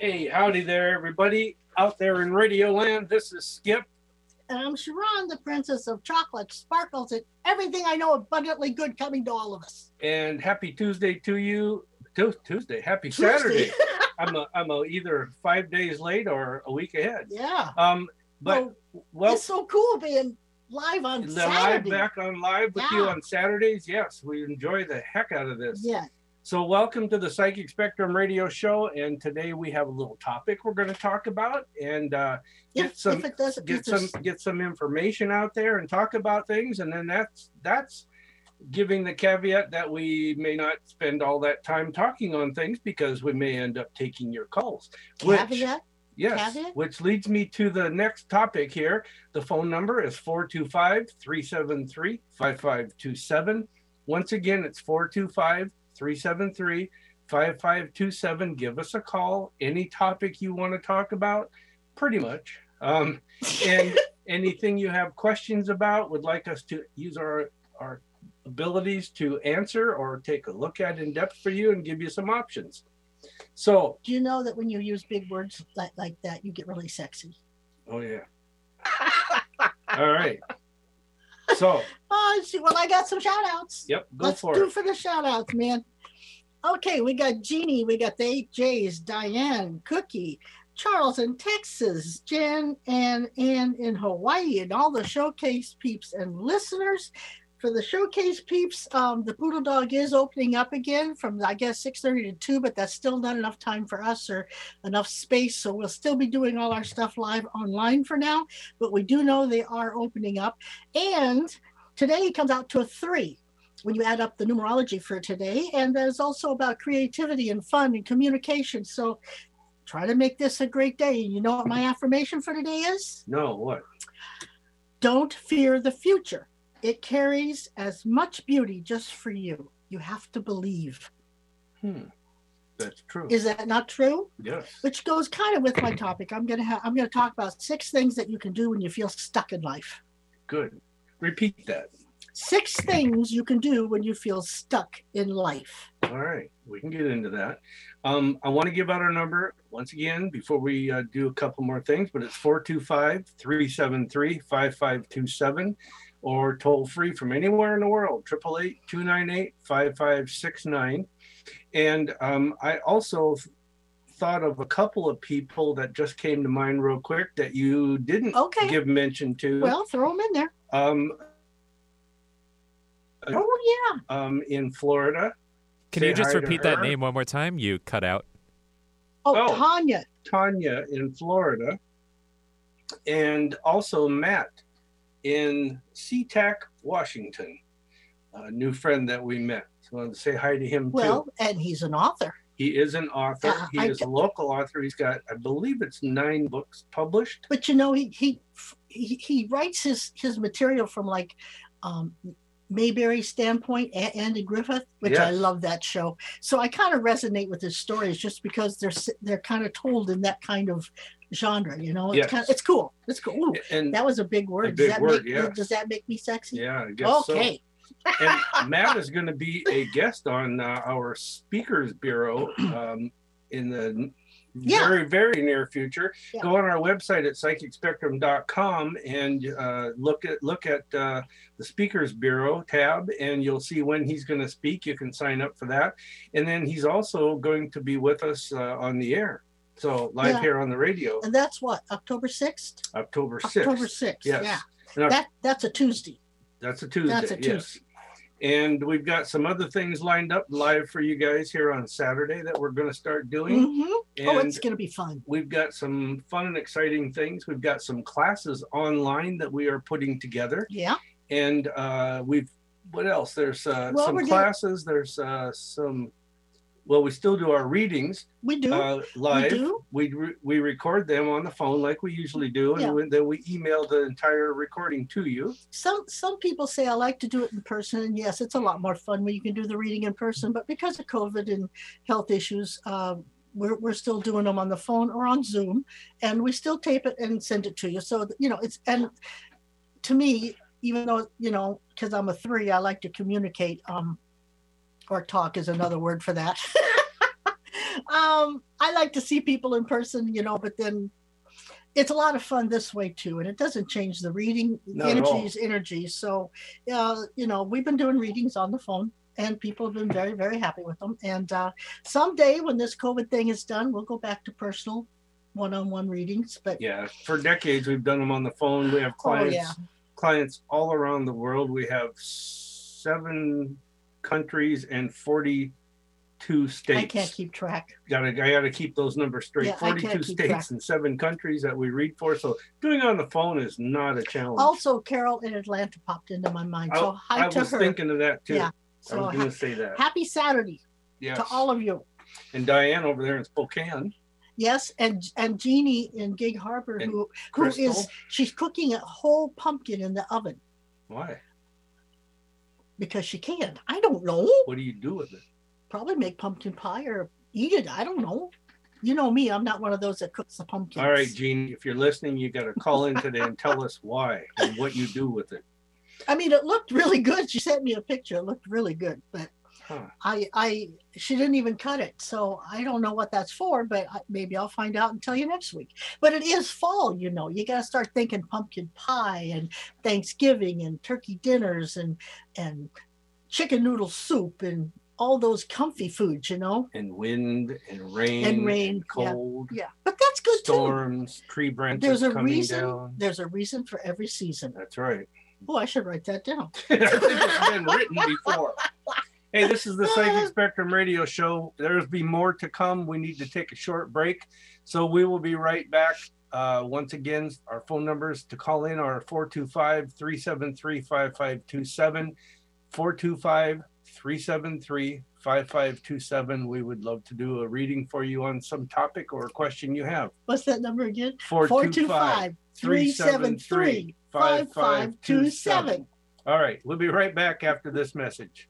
Hey, howdy there, everybody out there in Radio Land. This is Skip. And I'm Sharon, the princess of chocolate, sparkles, and everything I know abundantly good coming to all of us. And happy Tuesday to you. Tu- Tuesday, happy Tuesday. Saturday. I'm a, I'm a either five days late or a week ahead. yeah. Um, but well, it's so cool being live on the Saturday. live back on live with you on Saturdays. Yes, we enjoy the heck out of this. Yeah. So, welcome to the Psychic Spectrum Radio Show, and today we have a little topic we're going to talk about and uh, get If, some if doesn't get some get some information out there and talk about things, and then that's that's giving the caveat that we may not spend all that time talking on things because we may end up taking your calls. Which, caveat, yes, caveat? which leads me to the next topic here. The phone number is 425 373 5527. Once again, it's 425 373 5527. Give us a call. Any topic you want to talk about, pretty much. Um, and anything you have questions about, would like us to use our, our abilities to answer or take a look at in depth for you and give you some options. So, do you know that when you use big words like, like that, you get really sexy? oh, yeah. All right. So, Oh, well, I got some shout outs. yep, go Let's for do it. for the shout outs, man. Okay, we got Jeannie, we got the eight J's, Diane, Cookie, Charles in Texas, Jen and Ann in Hawaii, and all the showcase peeps and listeners. For the showcase peeps, um, the Poodle Dog is opening up again from I guess 6:30 to 2, but that's still not enough time for us or enough space. So we'll still be doing all our stuff live online for now. But we do know they are opening up. And today it comes out to a three when you add up the numerology for today. And there's also about creativity and fun and communication. So try to make this a great day. And you know what my affirmation for today is? No, what? Don't fear the future. It carries as much beauty just for you. You have to believe. Hmm. That's true. Is that not true? yes. Which goes kind of with my topic. I'm gonna have I'm gonna talk about six things that you can do when you feel stuck in life. Good. Repeat that. Six things you can do when you feel stuck in life. All right. We can get into that. Um, I want to give out our number once again before we uh, do a couple more things, but it's 425 373 5527 or toll free from anywhere in the world 888 298 5569. And um, I also th- thought of a couple of people that just came to mind real quick that you didn't Okay. give mention to. Well, throw them in there. um, Oh um, in Florida. Can Say you just repeat that name one more time? You cut out. Oh, Oh. Tanya. Tanya in Florida, and also Matt in SeaTac, Washington, a new friend that we met. So I want to say hi to him too. Well, too. and he's an author. He is an author. Uh, he I is a local author. He's got, I believe, it's nine books published. But you know, he he he, he writes his his material from like um Mayberry standpoint, A- Andy Griffith, which I love that show. So I kind of resonate with his stories just because they're they're kind of told in that kind of genre. You know, it's Yes. kind of, it's cool. It's cool. Ooh, And that was a big word. big does that word, make yes. does that make me sexy? yeah, I guess so. okay. and Matt is going to be a guest on uh, our Speakers Bureau um, in the Yeah. very, very near future. Yeah. Go on our website at psychicspectrum.com and uh, look at look at uh, the Speakers Bureau tab, and you'll see when he's going to speak. You can sign up for that, and then he's also going to be with us uh, on the air. So live Yeah. here on the radio, And that's what October sixth. October sixth. October sixth. Yes. Yeah. That that's a Tuesday. That's a Tuesday. That's a Yes. And we've got some other things lined up live for you guys here on Saturday that we're going to start doing. Mhm. And Oh, it's gonna be fun. we've got some fun and exciting things. We've got some classes online that we are putting together. Yeah. And uh, we've, what else? There's uh, Well, some doing- classes, there's uh, some Well, we still do our readings We do. uh, we live. do. We re- we record them on the phone like we usually do, and Yeah. we- then we email the entire recording to you. Some some people say I like to do it in person, and yes, it's a lot more fun when you can do the reading in person. But because of COVID and health issues, um, we're we're still doing them on the phone or on Zoom, and we still tape it and send it to you. So you know, it's and to me, even though you know, because I'm a three, I like to communicate. Um, or talk is another word for that. um, I like to see people in person, you know, but then it's a lot of fun this way too, and it doesn't change the reading. Not all. energy is energy. So, uh, you know, we've been doing readings on the phone, and people have been very, very happy with them. And uh, someday, when this COVID thing is done, we'll go back to personal one-on-one readings. But Yeah, for decades we've done them on the phone. We have Oh, clients yeah. clients all around the world. We have seven countries and forty two states. I can't keep track. gotta I gotta keep those numbers straight. Yeah, I can't 42 keep states track. and seven countries that we read for. So doing it on the phone is not a challenge. Also, Carol in Atlanta popped into my mind. So oh, hi I to was her. thinking of that too. Yeah. So I was gonna say that. happy Saturday Yes. to all of you. and Diane over there in Spokane. Yes, and and Jeannie in Gig Harbor, And who who is Crystal? she's cooking a whole pumpkin in the oven Why? Because she can. I don't know. What do you do with it? Probably make pumpkin pie or eat it. I don't know. You know me. I'm not one of those that cooks the pumpkins. All right, Gene, if you're listening, you got to call in today and tell us why and what you do with it. I mean, it looked really good. She sent me a picture. It looked really good, but Huh. I I she didn't even cut it, so I don't know what that's for. But I, maybe I'll find out and tell you next week. But it is fall, you know. You got to start thinking pumpkin pie and Thanksgiving and turkey dinners and and chicken noodle soup and all those comfy foods, you know. And wind and rain And rain, yeah. cold, Yeah, but that's good too. storms, tree branches There's a reason. down. There's a reason for every season. That's right. Oh, I should write that down. I think it's been written before. Hey, this is the Psychic Spectrum Radio Show. There's be more to come. We need to take a short break, so we will be right back. Uh, once again, our phone numbers to call in are 425 373 5527. 425 373 5527. We would love to do a reading for you on some topic or a question you have. What's that number again? 425 373 5527. All right, we'll be right back after this message.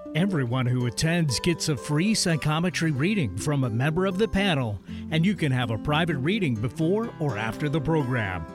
Everyone who attends gets a free psychometry reading from a member of the panel, and you can have a private reading before or after the program.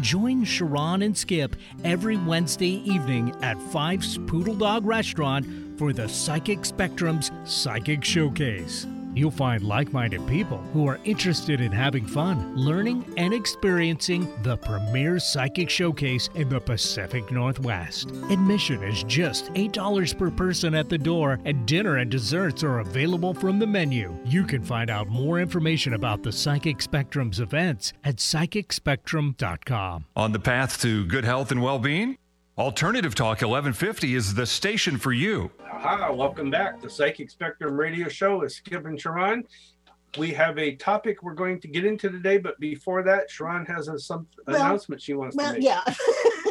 Join Sharon and Skip every Wednesday evening at Fife's Poodle Dog Restaurant for the Psychic Spectrum's Psychic Showcase. You'll find like minded people who are interested in having fun, learning, and experiencing the premier psychic showcase in the Pacific Northwest. Admission is just $8 per person at the door, and dinner and desserts are available from the menu. You can find out more information about the Psychic Spectrum's events at psychicspectrum.com. On the path to good health and well being? Alternative Talk 1150 is the station for you. Hi, welcome back. The Psychic Spectrum Radio Show is Skip and Sharon. We have a topic we're going to get into today, but before that, Sharon has a, some Well- announcement she wants to make. yeah.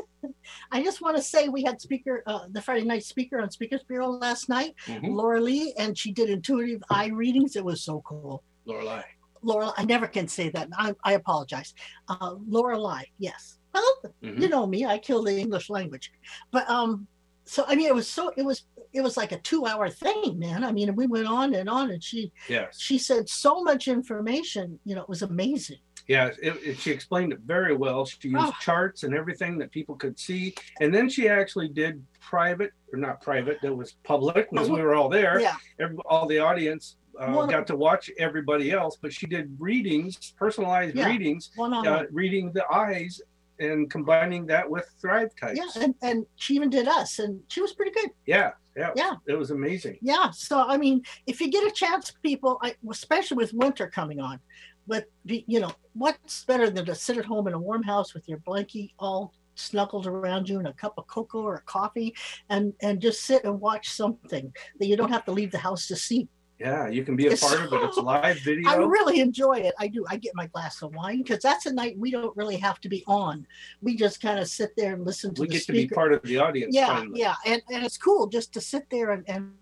I just want to say we had speaker, uh, the Friday night speaker on Speakers Bureau last night, Mhm. Laura Lee, and she did intuitive eye readings. It was so cool. Lorelei. Laura, I never can say that. I, I apologize. Uh, Laura Lie, yes. Well, Mhm. you know me, I kill the English language. But um, so I mean, it was so it was it was like a two hour thing, man. I mean, we went on and on, and she Yes. she said so much information. You know, it was amazing. Yeah, it, it- she explained it very well. She used Oh. charts and everything that people could see. And then she actually did private, or not private, that was public because we were all there. Yeah, Every, all the audience uh, One- got to watch everybody else, but she did readings, personalized Yeah. readings, one on uh, one. reading the eyes and combining that with thrive types. Yeah, and, and she even did us, and she was pretty good. Yeah. Yeah. Yeah. It was amazing. Yeah. So I mean, if you get a chance, people, I, especially with winter coming on, but you know, what's better than to sit at home in a warm house with your blankie all snuggled around you and a cup of cocoa or coffee, and and just sit and watch something that you don't have to leave the house to see. Yeah, you can be a part of it. It's live video. I really enjoy it. I do. I get my glass of wine because that's a night we don't really have to be on. We just kind of sit there and listen to we get to be part of the audience. yeah, finally. yeah, and and it's cool just to sit there and and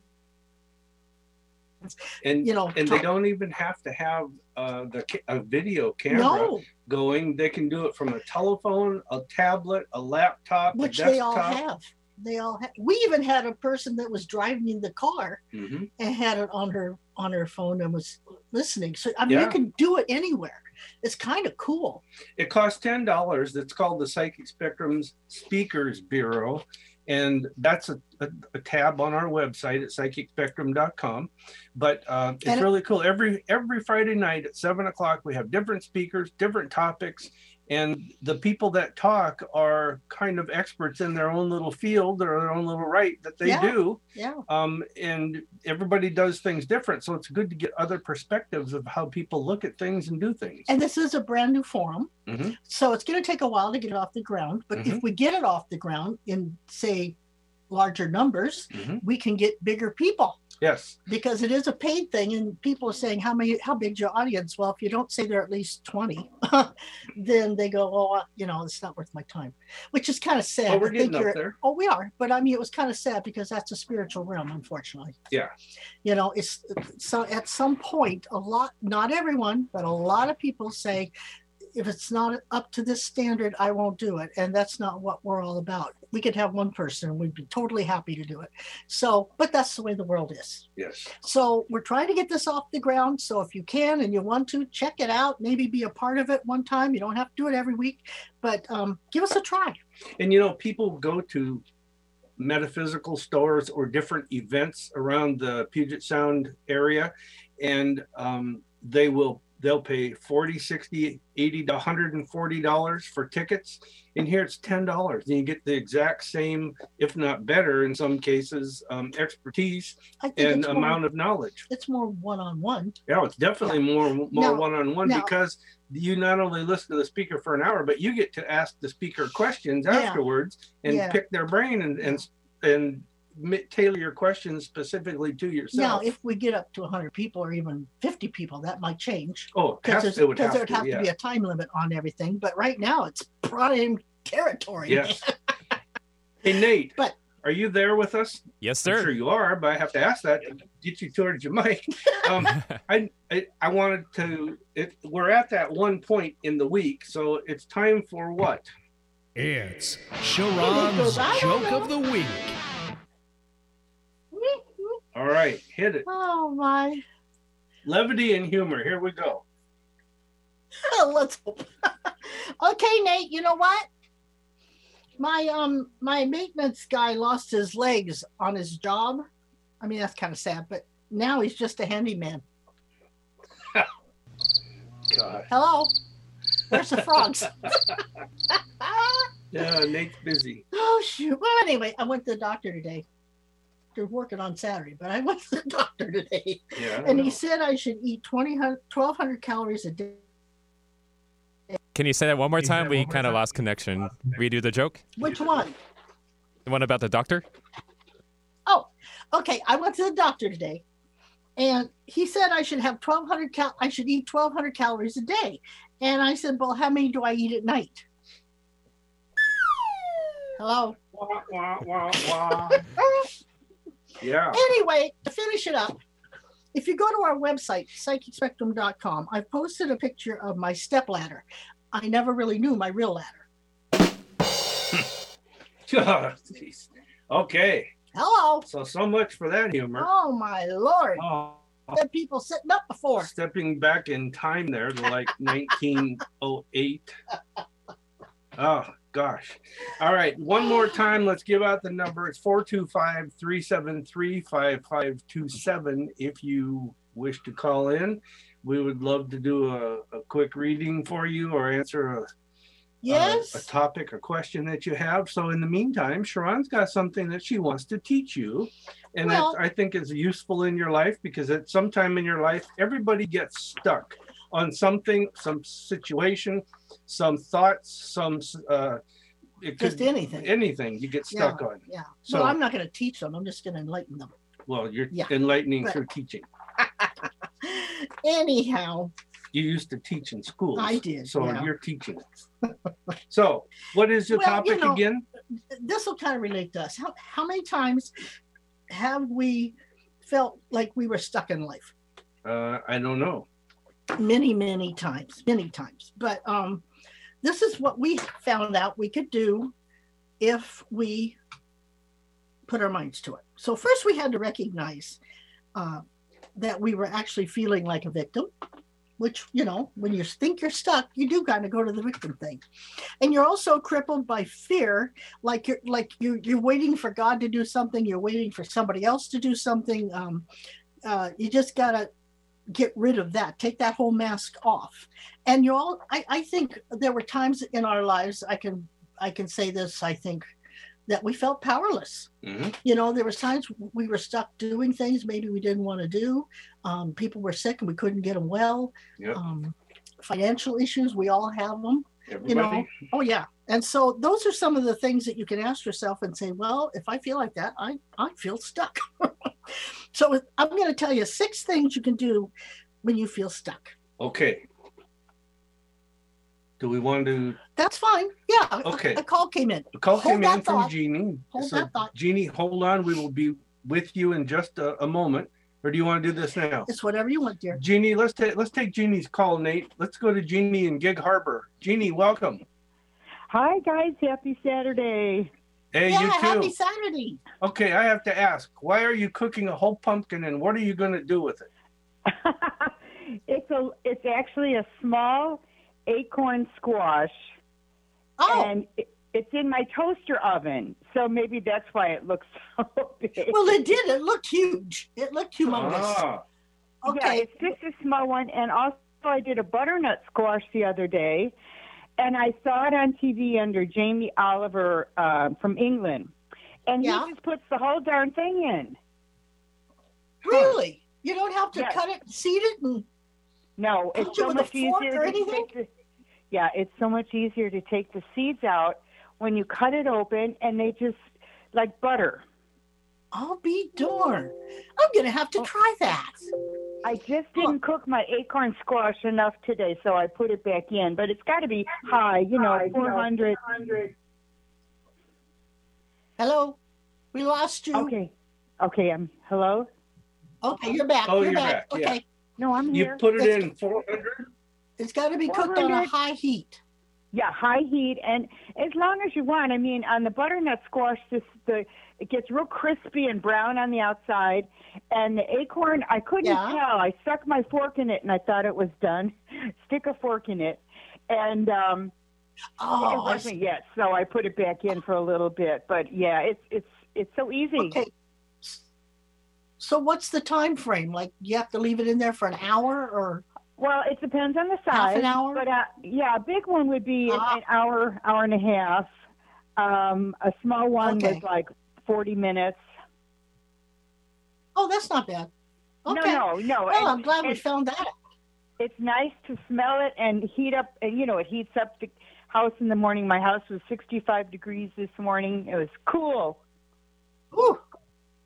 And you know and they don't even have to have uh, the a video camera no, going. They can do it from a telephone, a tablet, a laptop, which a they all have. They all have. We even had a person that was driving the car Mhm. and had it on her on her phone and was listening. So I mean, Yeah. you can do it anywhere. It's kind of cool. It costs ten dollars. it's called the Psychic Spectrum's Speakers Bureau, and that's a, a, a tab on our website at psychicspectrum.com. But uh, it's And really cool. Every every Friday night at seven o'clock, we have different speakers, different topics, and the people that talk are kind of experts in their own little field or their own little right that they Yeah. do. Yeah. Um, and everybody does things different, so it's good to get other perspectives of how people look at things and do things. And this is a brand new forum. Mhm. So it's going to take a while to get it off the ground. But if we get it off the ground in, say, larger numbers, Mhm. we can get bigger people Yes. because it is a paid thing. And people are saying, how many, how big's your audience? Well, if you don't say they're at least 20, then they go, oh, you know, it's not worth my time, which is kind of sad. Oh, we're getting up there. Oh, we are. But I mean, it was kind of sad because that's a spiritual realm, unfortunately. Yeah. You know, it's so at some point, a lot, not everyone, but a lot of people say, if it's not up to this standard, I won't do it. And that's not what we're all about. We could have one person and we'd be totally happy to do it. So, but that's the way the world is. Yes. So we're trying to get this off the ground. So if you can and you want to, check it out. Maybe be a part of it one time. You don't have to do it every week, but um, give us a try. And you know, people go to metaphysical stores or different events around the Puget Sound area, and um, they will they'll pay 40 60 80 to 140 dollars for tickets and here it's 10 dollars and you get the exact same if not better in some cases um, expertise and it's more, amount of knowledge it's more one-on-one. yeah it's definitely more more Now- one-on-one now- because you not only listen to the speaker for an hour but you get to ask the speaker questions Yeah. afterwards and Yeah. pick their brain and and and tailor your questions specifically to yourself. Now, if we get up to 100 people or even 50 people, that might change oh because has, it would have, there'd to, have yeah. to be a time limit on everything. But right now, it's prime territory. yes hey nate But- are you there with us Yes, sir. I'm sir. sure you are but i have to ask that to get you towards your mic um, I, I I wanted to. It, we're at that one point in the week, so it's time for what? It's Sharon's I don't Joke know. of the Week. All right, hit it. oh my! Levity and humor. Here we go. Let's hope. okay, Nate. You know what? My um my maintenance guy lost his legs on his job. I mean that's kind of sad, but now he's just a handyman. God. Hello, where's the frogs? Yeah, Nate's busy. oh shoot. Well, anyway, I went to the doctor today. They're working on Saturday, but I went to the doctor today, Yeah. and he said I should eat 20, 1,200 calories a day. Can you say that one more Can you say time? it We more kind of time? lost connection. Redo the joke. Which one? The one about the doctor? Oh, okay, I went to the doctor today, and he said I should have twelve hundred cal. I should eat twelve hundred calories a day, and I said, well, how many do I eat at night? Hello. Wah, wah, wah, wah. yeah. Anyway, to finish it up, if you go to our website, psychicspectrum.com, I've posted a picture of my step ladder. I never really knew my real ladder. Oh, jeez. okay. Hello. So so much for that humor. Oh my lord. Oh, Had people sitting up before. stepping back in time there to like 1908. Oh, oh gosh. All right, one more time. Let's give out the number. It's 425 373 5527 if you wish to call in. We would love to do a, a quick reading for you or answer a Yes. a topic, a question that you have. So in the meantime, Sharon's got something that she wants to teach you, and Well- I think is useful in your life because at some time in your life, everybody gets stuck on something, some situation, some thoughts, some uh, it could Just anything. anything you get stuck on. yeah. So well, I'm not going to teach them. I'm just going to enlighten them. well, you're Yeah. enlightening But- through teaching. Anyhow, You used to teach in schools. I did, So yeah. you're teaching. so what is your Well, you topic know, again? this will kind of relate to us. How, how many times have we felt like we were stuck in life? Uh, I don't know. Many, many times, many times. But um, this is what we found out we could do if we put our minds to it. So, first, we had to recognize uh, that we were actually feeling like a victim, which, you know, when you think you're stuck, you do kind of go to the victim thing. And you're also crippled by fear, like you're like you you're waiting for God to do something, you're waiting for somebody else to do something. Um, uh, you just gotta get rid of that take that whole mask off and you all I, I think there were times in our lives i can i can say this i think that we felt powerless Mhm. you know there was times we were stuck doing things maybe we didn't want to do um, people were sick and we couldn't get them well Yep. um, financial issues we all have them Everybody. you know oh yeah and so those are some of the things that you can ask yourself and say well if i feel like that i i feel stuck so i'm going to tell you six things you can do when you feel stuck Okay. Do we want to? that's fine yeah Okay. a, call came in A call Hold came in from. Jeannie. Hold so that thought. Jeannie, hold on. We will be with you in just a, a moment. Or do you want to do this now? it's whatever you want dear Jeannie, let's take let's take Jeannie's call, Nate. Let's go to Jeannie in Gig Harbor. Jeannie, welcome. Hi guys, happy Saturday. Hey, yeah you too. happy saturday Okay, I have to ask, why are you cooking a whole pumpkin and what are you going to do with it? it's a it's actually a small acorn squash oh and it, it's in my toaster oven. So maybe that's why it looks so big. well it did it looked huge it looked humongous Ah, Yeah, okay it's just a small one and also I did a butternut squash the other day and I saw it on TV under Jamie Oliver uh, from England. And Yeah. he just puts the whole darn thing in. really you don't have to Yes. cut it seed it and No, it's so a much easier to take the, Yeah, it's so much easier to take the seeds out when you cut it open and they just like butter. I'll be darned i'm gonna have to Oh. try that I just didn't cook my acorn squash enough today, so I put it back in. But it's got to be high, you know, 400. hello we lost you Okay. Okay, I'm hello? Okay, you're back. Oh, you're, you're back. back, yeah. Okay. No, I'm here. you put it It's- in 400? It's got to be cooked on a high heat. Yeah, high heat, and as long as you want. I mean, on the butternut squash, this the it gets real crispy and brown on the outside, and the acorn, I couldn't Yeah. tell. I stuck my fork in it, and I thought it was done. Stick a fork in it, and um, it Oh, I wasn't see. yet. So I put it back in for a little bit. But yeah, it's it's it's so easy. okay. So what's the time frame? Like you have to leave it in there for an hour or Well, it depends on the size. half an hour? But uh, yeah, a big one would be Ah. an hour, hour and a half. Um, a small one Okay. was like forty minutes. oh, that's not bad. Okay. No, no, no. Well, and- I'm glad we found that. it's nice to smell it and heat up. And you know, it heats up the house in the morning. My house was sixty-five degrees this morning. It was cool. Ooh.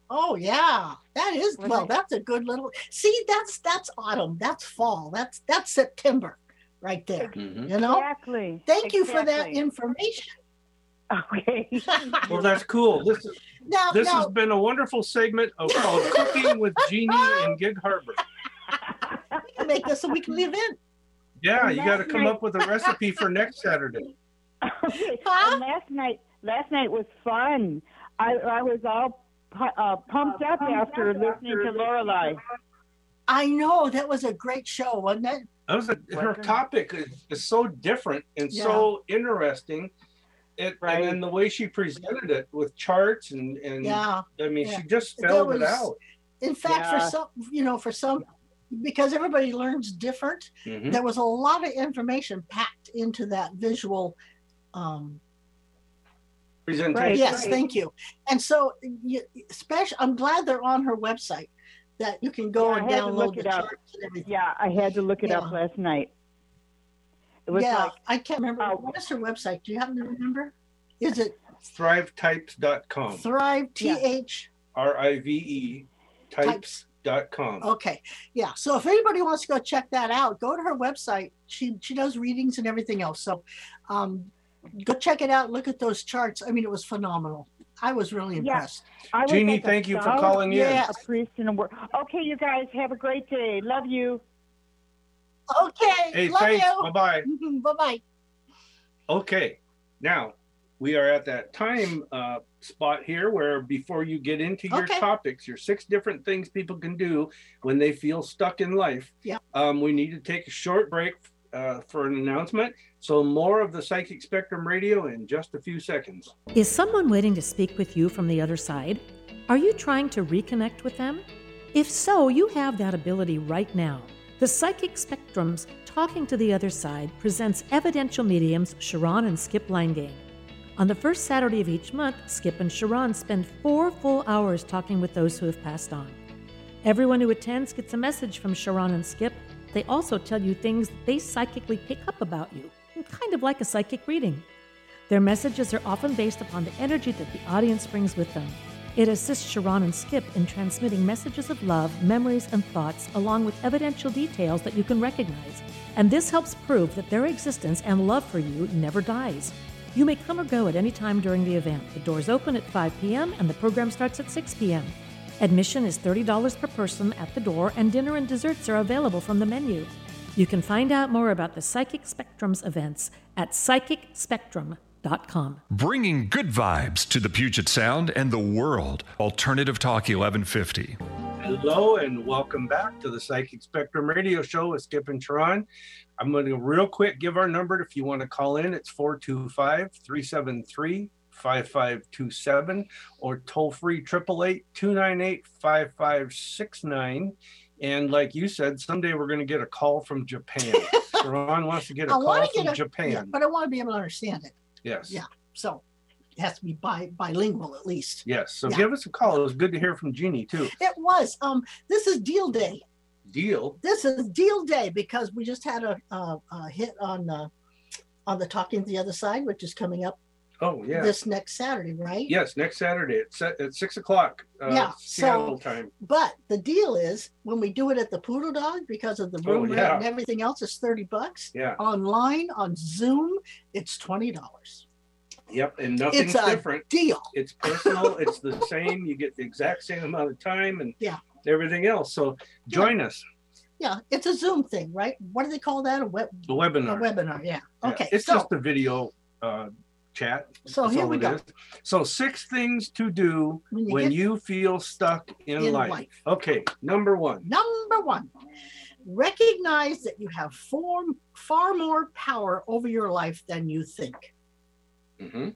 Oh yeah, that is Was well. it? That's a good little. See, that's that's autumn. That's fall. That's that's September, right there. Mhm. You know. Exactly. Thank you for that information. Okay. Well, that's cool. This is now, this now, has been a wonderful segment of called Cooking with Jeannie in Gig Harbor. we can make this a weekly event. Yeah, you got to come night- up with a recipe for next Saturday. Okay. Huh? Last night, last night was fun. I I was all pu- uh, pumped up after listening to Lorelai. I know that was a great show, wasn't it? That was a, her topic is, is so different and so interesting. It, Right. And then the way she presented it with charts and, and Yeah. I mean, yeah. she just There spelled it out. In fact, for some, you know, for some, because everybody learns different, Mhm. there was a lot of information packed into that visual um, Presentation. Right. yes, thank you. And so, you, special, I'm glad they're on her website that you can go Yeah, and had look download the it up. charts and everything. Yeah, I had to look it Yeah. up last night. It was yeah, like I can't remember. Oh. what is her website? Do you happen to remember? Is it Thrivetypes.com. Thrive T Yeah. H R I V E types? types.com. Okay, yeah. So if anybody wants to go check that out, go to her website. She she does readings and everything else. So, um, go check it out. Look at those charts. I mean, it was phenomenal. I was really Yeah. impressed. I Jeannie, thank you for scout, calling in. Yeah. A priest and a word. Okay, you guys have a great day. Love you. Okay, Hey, love thanks. you. Bye bye. bye bye. Okay, now we are at that time uh, spot here where before you get into your Okay. topics, your six different things people can do when they feel stuck in life. Yeah. Um, we need to take a short break uh, for an announcement. So more of the Psychic Spectrum Radio in just a few seconds. Is someone waiting to speak with you from the other side? Are you trying to reconnect with them? If so, you have that ability right now. The Psychic Spectrum's Talking to the Other Side presents evidential mediums Sharon and Skip Linegang. On the first Saturday of each month, Skip and Sharon spend four full hours talking with those who have passed on. Everyone who attends gets a message from Sharon and Skip. They also tell you things that they psychically pick up about you, kind of like a psychic reading. Their messages are often based upon the energy that the audience brings with them. It assists Sharon and Skip in transmitting messages of love, memories, and thoughts, along with evidential details that you can recognize. And this helps prove that their existence and love for you never dies. You may come or go at any time during the event. The doors open at 5 p.m. and the program starts at 6 p.m. Admission is $30 per person at the door, and dinner and desserts are available from the menu. You can find out more about the Psychic Spectrum's events at psychicspectrum.com. Bringing good vibes to the Puget Sound and the world. Alternative Talk 1150. Hello and welcome back to the Psychic Spectrum Radio Show with Skip and Sharon. I'm going to real quick give our number if you want to call in. It's 425 373 5527 or toll free 888 298 5569. And like you said, someday we're going to get a call from Japan. Sharon wants to get a I call want from a Japan. yeah, but I want to be able to understand it. Yes. Yeah. So it has to be bi- bilingual at least. Yes. So Yeah. give us a call. It was good to hear from Jeannie too. It was. Um, this is deal day. Deal. This is deal day because we just had a, a, a hit on uh, on the talking to the other side, which is coming up Oh, yeah. this next Saturday, right? Yes, next Saturday at, se- at six o'clock uh, Yeah, Seattle so- time. But the deal is when we do it at the Poodle Dog because of the Oh, room rent yeah. and everything else, it's thirty bucks. Yeah. Online on Zoom, it's twenty dollars. Yep. And nothing's It's a different. deal. It's personal. it's the same. You get the exact same amount of time and Yeah. everything else. So join us. Yeah, it's a Zoom thing, right? What do they call that? A web The a webinar. webinar. Yeah. Yeah, Okay. It's so just a video uh, chat. So That's here we go. is. So six things to do when you when you feel stuck in, in life. life. Okay. Number one. Number one, recognize that you have far, far more power over your life than you think. hmm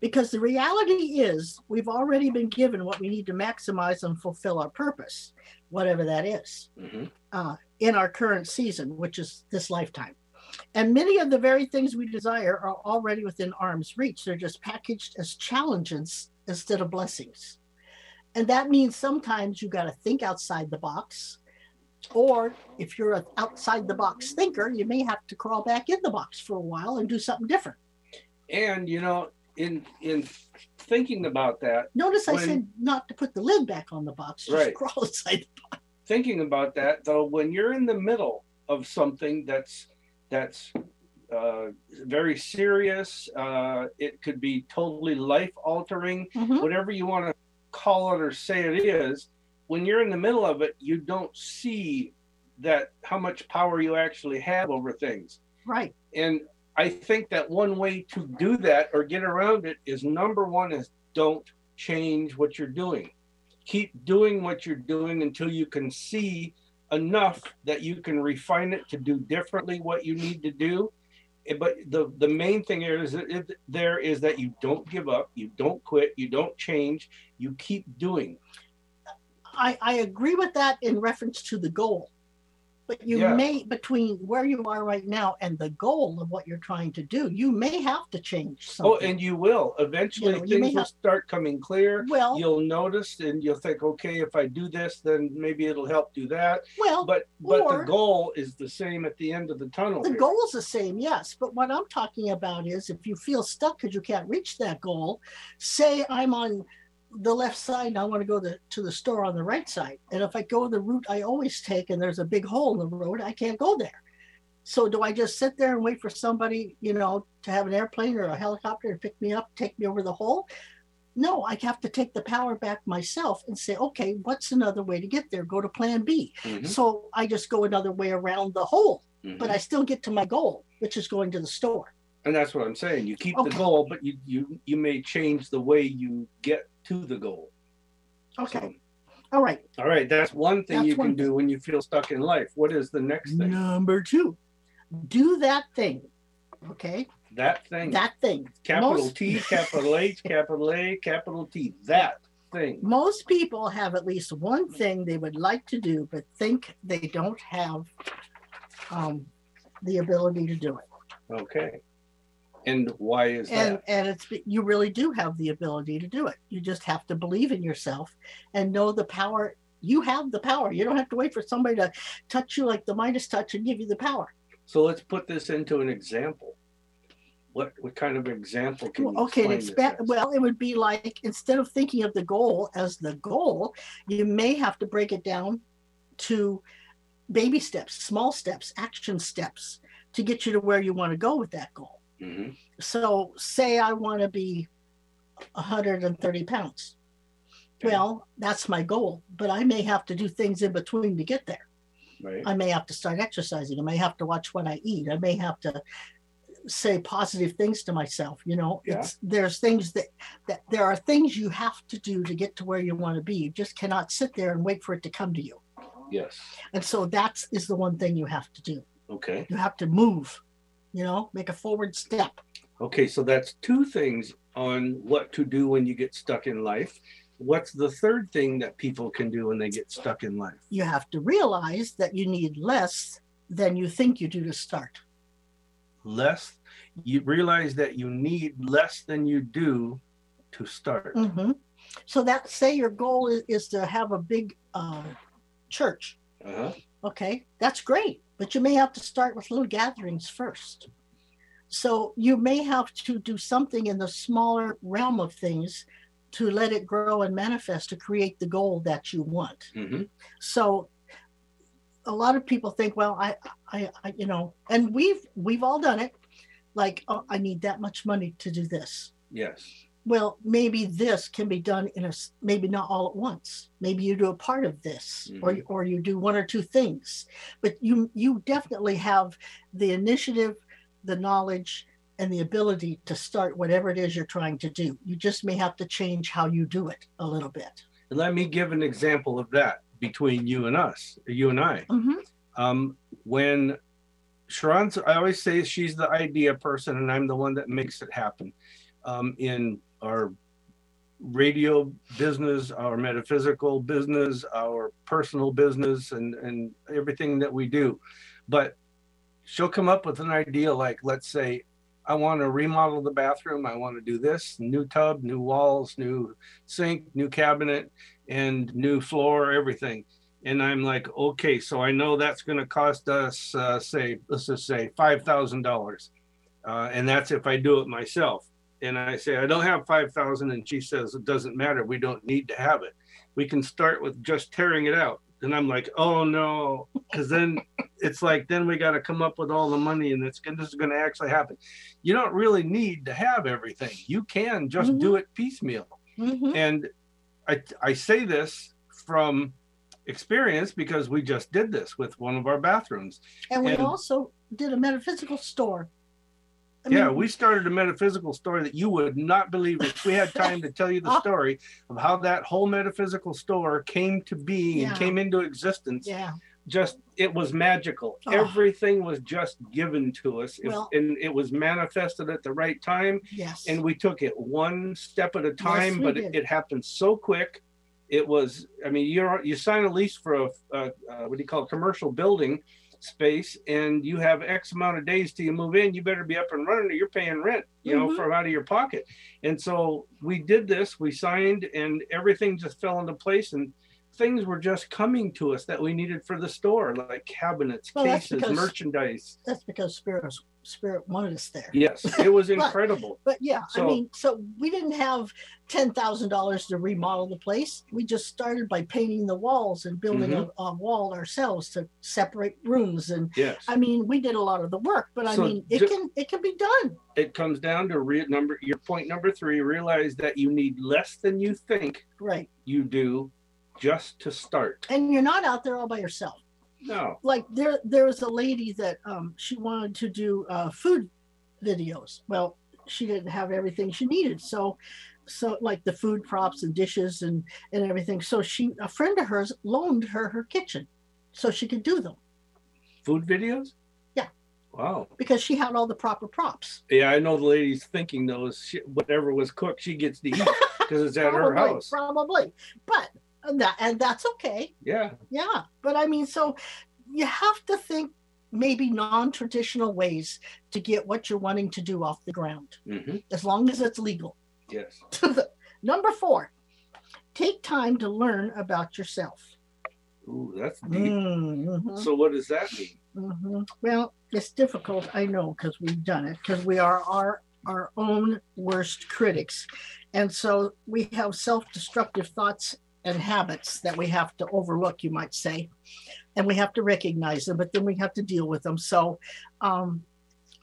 Because the reality is, we've already been given what we need to maximize and fulfill our purpose, whatever that is, hmm uh, in our current season, which is this lifetime. And many of the very things we desire are already within arm's reach. They're just packaged as challenges instead of blessings. And that means sometimes you got to think outside the box. Or if you're an outside the box thinker, you may have to crawl back in the box for a while and do something different. And you know, in in thinking about that, Notice I said not to put the lid back on the box, just Right. crawl inside. thinking about that though when you're in the middle of something that's that's uh, very serious uh, it could be totally life altering Mhm. whatever you want to call it or say it is when you're in the middle of it you don't see that how much power you actually have over things Right. and i think that one way to do that or get around it is number one is don't change what you're doing keep doing what you're doing until you can see enough that you can refine it to do differently what you need to do Eh, but the the main thing is there is that you don't give up you don't quit you don't change you keep doing I, I agree with that in reference to the goal. But you Yeah. may, between where you are right now and the goal of what you're trying to do, you may have to change oh, something. Oh, and you will. Eventually You know, things will have- start coming clear. well, You'll notice and you'll think, okay, if I do this, then maybe it'll help do that. well, But but or- the goal is the same at the end of the tunnel. the here. goal's the same, yes. But what I'm talking about is if you feel stuck because you can't reach that goal, say I'm on the left side and I want to go to, to the store on the right side. And if I go the route I always take and there's a big hole in the road, I can't go there. So do I just sit there and wait for somebody, you know, to have an airplane or a helicopter to pick me up, take me over the hole? No, I have to take the power back myself and say, okay, what's another way to get there? Go to plan B. Mhm, So I just go another way around the hole mhm. but I still get to my goal, which is going to the store. and that's what I'm saying. You keep Okay. the goal, but you you you may change the way you get to the goal. Okay. So, All right. all right, that's one thing That's you can do when you feel stuck in life. What is the next thing? Number two, do that thing. Okay. That thing. That thing. capital most, T, capital H, capital A, capital T. That thing. Most people have at least one thing they would like to do, but think they don't have um, the ability to do it. Okay. And why is And that? and it's you really do have the ability to do it. You just have to believe in yourself and know the power. You have the power. You don't have to wait for somebody to touch you like the Midas touch and give you the power. So let's put this into an example. What what kind of example can you okay, to explain this expand, well, it would be like instead of thinking of the goal as the goal, you may have to break it down to baby steps, small steps, action steps to get you to where you want to go with that goal. Mhm. So, say I want to be 130 pounds. Okay. Well, that's my goal, but I may have to do things in between to get there. right. I may have to start exercising. I may have to watch what I eat. I may have to say positive things to myself. You know, Yeah. it's there's things that that there are things you have to do to get to where you want to be. You just cannot sit there and wait for it to come to you. Yes. And so that is the one thing you have to do. Okay. You have to move. You know, make a forward step. Okay, so that's two things on what to do when you get stuck in life. What's the third thing that people can do when they get stuck in life? You have to realize that you need less than you think you do to start. Less, you realize that you need less than you do to start. hmm So that say your goal is, is to have a big uh, church. Uh-huh. Okay, that's great, but you may have to start with little gatherings first. So you may have to do something in the smaller realm of things to let it grow and manifest to create the goal that you want. hmm So a lot of people think, well, I, I, I you know, and we've we've all done it. Like, oh, I need that much money to do this. Yes. Well, maybe this can be done in a maybe not all at once. Maybe you do a part of this, or Mhm. or you do one or two things. But you you definitely have the initiative, the knowledge, and the ability to start whatever it is you're trying to do. You just may have to change how you do it a little bit. And let me give an example of that between you and us, you and I. Mhm. Um, when Sharon's, I always say she's the idea person, and I'm the one that makes it happen. Um, in our radio business, our metaphysical business, our personal business, and and everything that we do, but she'll come up with an idea like, let's say, I want to remodel the bathroom. I want to do this new tub, new walls, new sink, new cabinet, and new floor, everything and I'm like, okay, so I know that's going to cost us, uh, say, let's just say five thousand dollars, uh, and that's if I do it myself. And I say I don't have five thousand, and she says it doesn't matter. We don't need to have it. We can start with just tearing it out. And I'm like, oh no, because then it's like then we got to come up with all the money, and it's this is going to actually happen. You don't really need to have everything. You can just do it piecemeal Mhm. and I, I say this from experience because we just did this with one of our bathrooms. And we And- also did a metaphysical store. I yeah, mean, we started a metaphysical story that you would not believe if we had time to tell you the oh. story of how that whole metaphysical store came to be Yeah. and came into existence. yeah. Just it was magical. Oh. Everything was just given to us, If- Well- and it was manifested at the right time. Yes. And we took it one step at a time, we but it, it happened so quick it was. I mean, you're you sign a lease for a, a, a what do you call it, commercial building space, and you have X amount of days till you move in. You better be up and running, or you're paying rent, you know, Mhm. from out of your pocket. And so we did this. We signed, and everything just fell into place, and things were just coming to us that we needed for the store, like cabinets, Well, cases, because- merchandise. That's because Spirit Spirit wanted us there. Yes, it was incredible. But yeah, So- I mean, so we didn't have ten thousand dollars to remodel the place. We just started by painting the walls and building Mm-hmm. a, a wall ourselves to separate rooms. And Yes. I mean, we did a lot of the work, but I mean, it ju- can it can be done. it comes down to re- number your point number three realize that you need less than you think Right. you do just to start And you're not out there all by yourself. No Like there there was a lady that um she wanted to do uh food videos. Well, she didn't have everything she needed. So so like the food props and dishes and and everything. So she a friend of hers loaned her her kitchen so she could do them food videos Yeah. wow because she had all the proper props. yeah i know the lady's thinking those she, whatever was cooked she gets to eat because it's at her house Probably. But that and that's okay. yeah Yeah. But I mean, so you have to think maybe non-traditional ways to get what you're wanting to do off the ground, hmm as long as it's legal. yes Number four, take time to learn about yourself. Ooh, that's deep Mhm, so what does that mean mhm. Well, it's difficult, I know, because we've done it, because we are our our own worst critics, and so we have self-destructive thoughts and habits that we have to overlook, you might say, and we have to recognize them, but then we have to deal with them. So, um,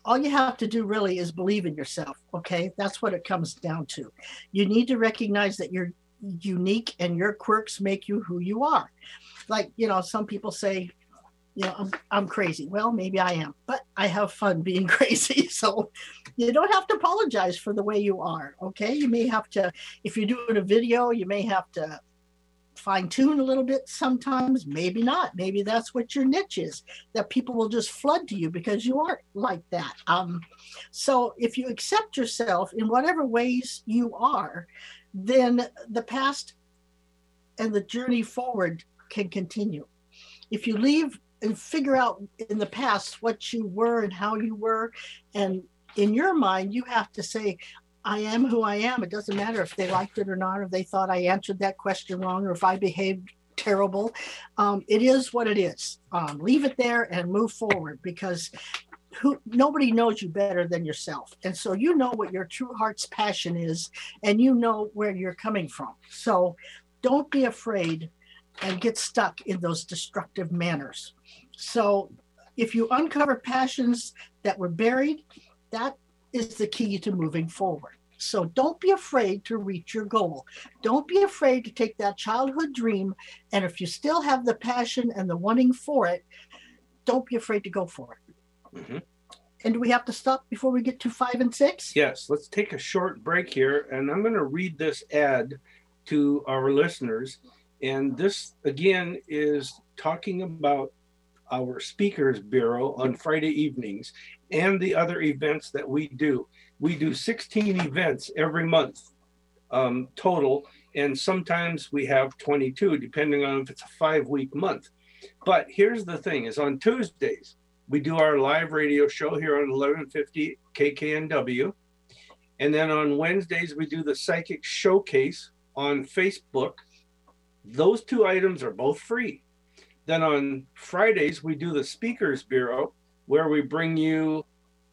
all you have to do really is believe in yourself. Okay, that's what it comes down to. You need to recognize that you're unique and your quirks make you who you are. Like you know, some people say, you know, I'm, I'm crazy. Well, maybe I am, but I have fun being crazy. So you don't have to apologize for the way you are. Okay, you may have to, if you're doing a video, you may have to fine tune a little bit sometimes maybe not. Maybe that's what your niche is that people will just flood to you because you aren't like that. Um so if you accept yourself in whatever ways you are then the past and the journey forward can continue. If you leave and figure out in the past what you were and how you were and in your mind you have to say I am who I am. It doesn't matter if they liked it or not, or they thought I answered that question wrong, or if I behaved terrible. Um, it is what it is. Um, leave it there and move forward because who nobody knows you better than yourself, and so you know what your true heart's passion is, and you know where you're coming from. So don't be afraid and get stuck in those destructive manners. So if you uncover passions that were buried, that is the key to moving forward. So don't be afraid to reach your goal. Don't be afraid to take that childhood dream. And if you still have the passion and the wanting for it, don't be afraid to go for it. Mhm. And do we have to stop before we get to five and six? Yes, let's take a short break here, and I'm going to read this ad to our listeners. And this, again, is talking about our Speakers Bureau on Friday evenings and the other events that we do. We do 16 events every month um, total, and sometimes we have 22, depending on if it's a five week month. But here's the thing: is on Tuesdays we do our live radio show here on 1150 KKNW. And then on Wednesdays, we do the Psychic Showcase on Facebook. Those two items are both free. Then on Fridays, we do the Speakers Bureau, where we bring you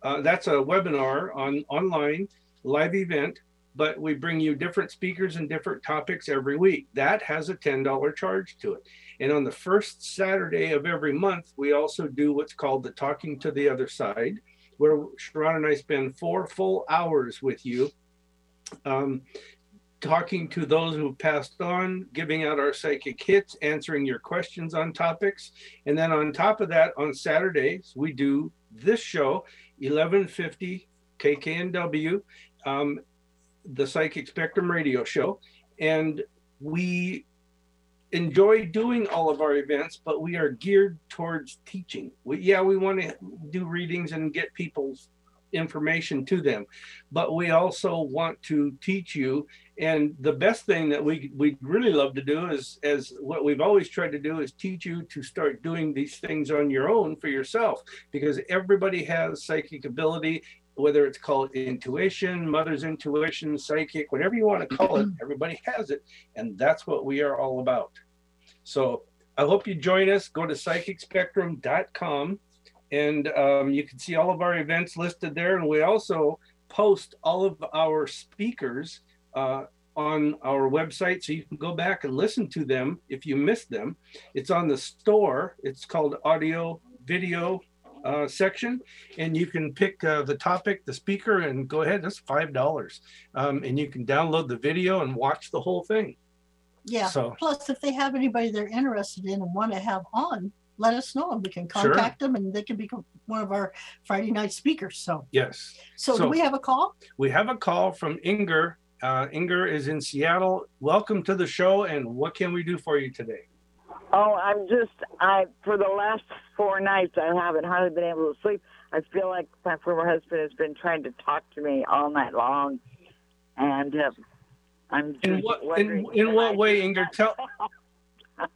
uh, that's a webinar on online live event, but we bring you different speakers and different topics every week. That has a $10 charge to it. And on the first Saturday of every month, we also do what's called the Talking to the Other Side, where Sha'ron and I spend four full hours with you, um, talking to those who passed on, giving out our psychic hits, answering your questions on topics. And then on top of that, on Saturdays, we do this show, 1150 KKNW, um, the Psychic Spectrum radio show. And we enjoy doing all of our events, but we are geared towards teaching. We, yeah, we want to do readings and get people's information to them, but we also want to teach you And the best thing that we we really love to do is, as what we've always tried to do, is teach you to start doing these things on your own for yourself, because everybody has psychic ability, whether it's called intuition, mother's intuition, psychic, whatever you want to call it. Everybody has it, and that's what we are all about. So I hope you join us. Go to psychicspectrum.com and um, you can see all of our events listed there. And we also post all of our speakers uh, on our website so you can go back and listen to them if you missed them. It's on the store, it's called Audio Video. Uh, section and you can pick uh, the topic the speaker and go ahead that's five dollars um, and you can download the video and watch the whole thing Yeah. So- Plus, if they have anybody they're interested in and want to have on, let us know and we can Sure. contact them and they can become one of our Friday night speakers. So, yes so, So- do we have a call? we have a call from Inger. Uh, Inger is in Seattle. Welcome to the show, and what can we do for you today? Oh, I'm just I for the last four nights I haven't hardly been able to sleep. I feel like my former husband has been trying to talk to me all night long, and uh, I'm just In what in, in what I- way, Inger? Tell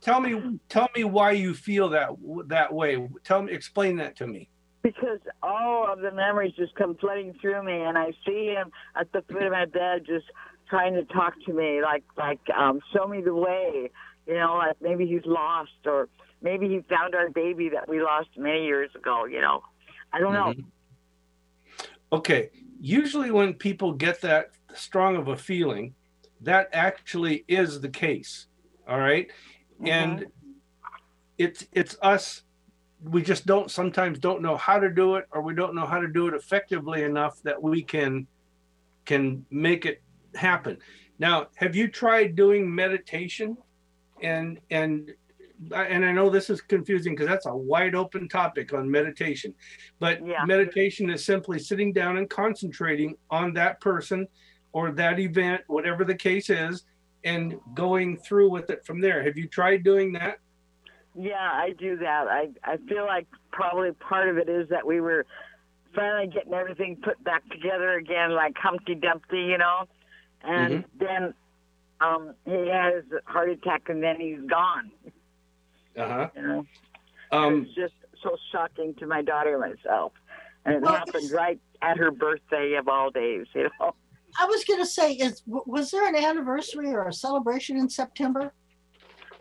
tell me tell me why you feel that that way. Tell me explain that to me. Because all of the memories just come flooding through me, and I see him at the foot of my bed just trying to talk to me, like like um, show me the way. You know, like maybe he's lost, or maybe he found our baby that we lost many years ago. You know, I don't know. Mhm. Okay. Usually, when people get that strong of a feeling, that actually is the case. All right? and it's it's us we just don't sometimes don't know how to do it or we don't know how to do it effectively enough that we can can make it happen. Now have you tried doing meditation? And and and i know this is confusing because that's a wide open topic on meditation but Yeah. meditation is simply sitting down and concentrating on that person or that event whatever the case is and going through with it from there. Have you tried doing that Yeah, I do that. I I feel like probably part of it is that we were finally getting everything put back together again, like Humpty Dumpty, you know. And then um, he has a heart attack, and then he's gone. uh-huh You know, um it's just so shocking to my daughter and myself, and it Well, happened it's- right at her birthday of all days. You know. I was going to say, is was there an anniversary or a celebration in September?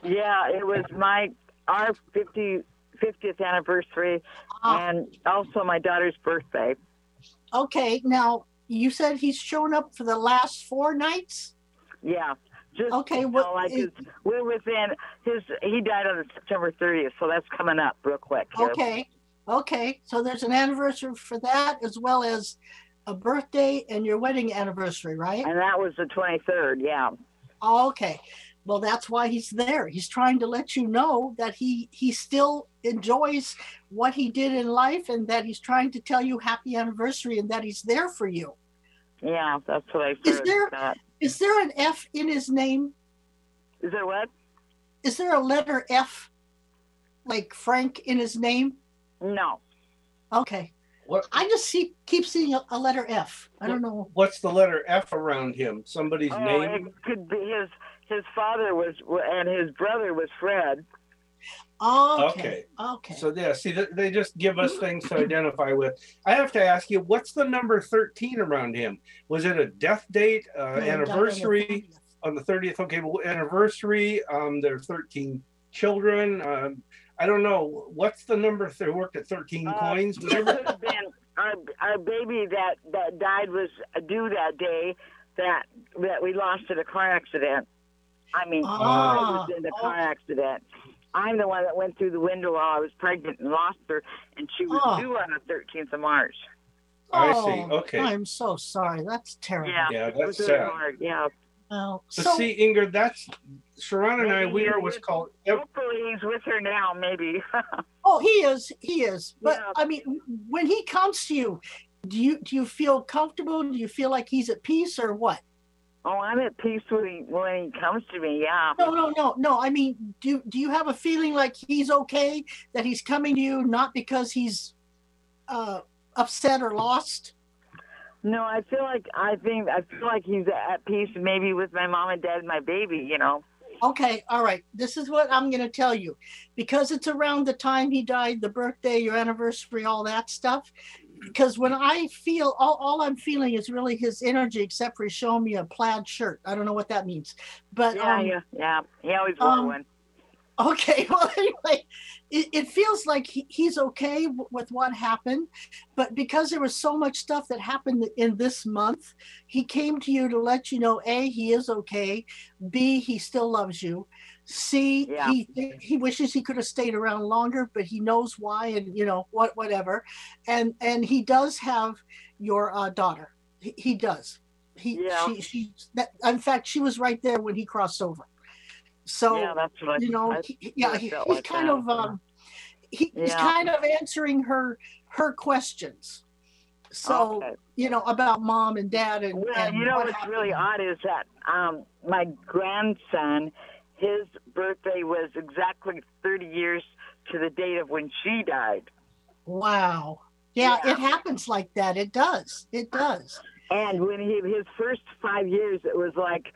Yeah, it was my our 50, 50th anniversary, Ah, and also my daughter's birthday. okay, now you said he's shown up for the last four nights. Yeah. Just Okay, what know, like it's- we're within his. He died on September 30th, so that's coming up real quick. Okay, okay, so there's an anniversary for that as well as a birthday and your wedding anniversary, right? And that was the 23rd. Yeah. Okay. Well, that's why he's there. He's trying to let you know that he he still enjoys what he did in life and that he's trying to tell you happy anniversary and that he's there for you. Yeah, that's what I Is heard. there- That. Is there an F in his name? Is there what? Is there a letter F like Frank in his name? No. Okay. what I just see keep seeing a, a letter F. I don't know. what's the letter f around him somebody's Oh, name it could be his. His father was, and his brother was Fred. Okay. Okay. so yeah see they just give us things to identify with i have to ask you what's the number 13 around him was it a death date uh, Yeah, he the anniversary on the 30th okay well, anniversary um there are 13 children um i don't know what's the number they worked at 13 Uh, coins It whatever could have been our our baby that that died was due that day that that we lost in a car accident. I mean, Ah, I was in the car accident. I'm the one that went through the window while I was pregnant and lost her, and she was Oh. due on the 13th of March. I Oh, see. Okay. I'm so sorry. That's terrible. Yeah, yeah it that's was sad hard. Yeah, Well, but so see inger that's sha'ron and i we are he what's is- called hopefully he's with her now. Maybe. oh, he is. He is. But Yeah. I mean, when he comes to you, do you do you feel comfortable? Do you feel like he's at peace or what? Oh, I'm at peace when he when he comes to me. Yeah. No, no, no, no. I mean, do do you have a feeling like he's okay? That he's coming to you not because he's uh, upset or lost? No, I feel like I think I feel like he's at peace, maybe with my mom and dad and my baby. You know. Okay, all right. This is what I'm going to tell you. Because it's around the time he died, the birthday, your anniversary, all that stuff. Because when I feel, all, all I'm feeling is really his energy, except for he's showing me a plaid shirt. I don't know what that means. But Yeah, um, yeah, yeah. He always wore um, one. Okay, well, anyway, it, it feels like he, he's okay w- with what happened, but because there was so much stuff that happened in this month, he came to you to let you know A, he is okay, B, he still loves you, C, Yeah. he he wishes he could have stayed around longer, but he knows why, and you know what, whatever, and and he does have your uh, daughter. He, he does. He Yeah. she she that in fact she was right there when he crossed over. So yeah, that's what I. you know, I, he, yeah, he, he's like kind that. of um, he, he's kind of answering her her questions. So Okay. you know about mom and dad and, Well, and you know what what's happened. really odd is that um, my grandson, his birthday was exactly 30 years to the date of when she died. Wow. Yeah, Yeah. it happens like that. It does. It does. And when he his first five years, it was like,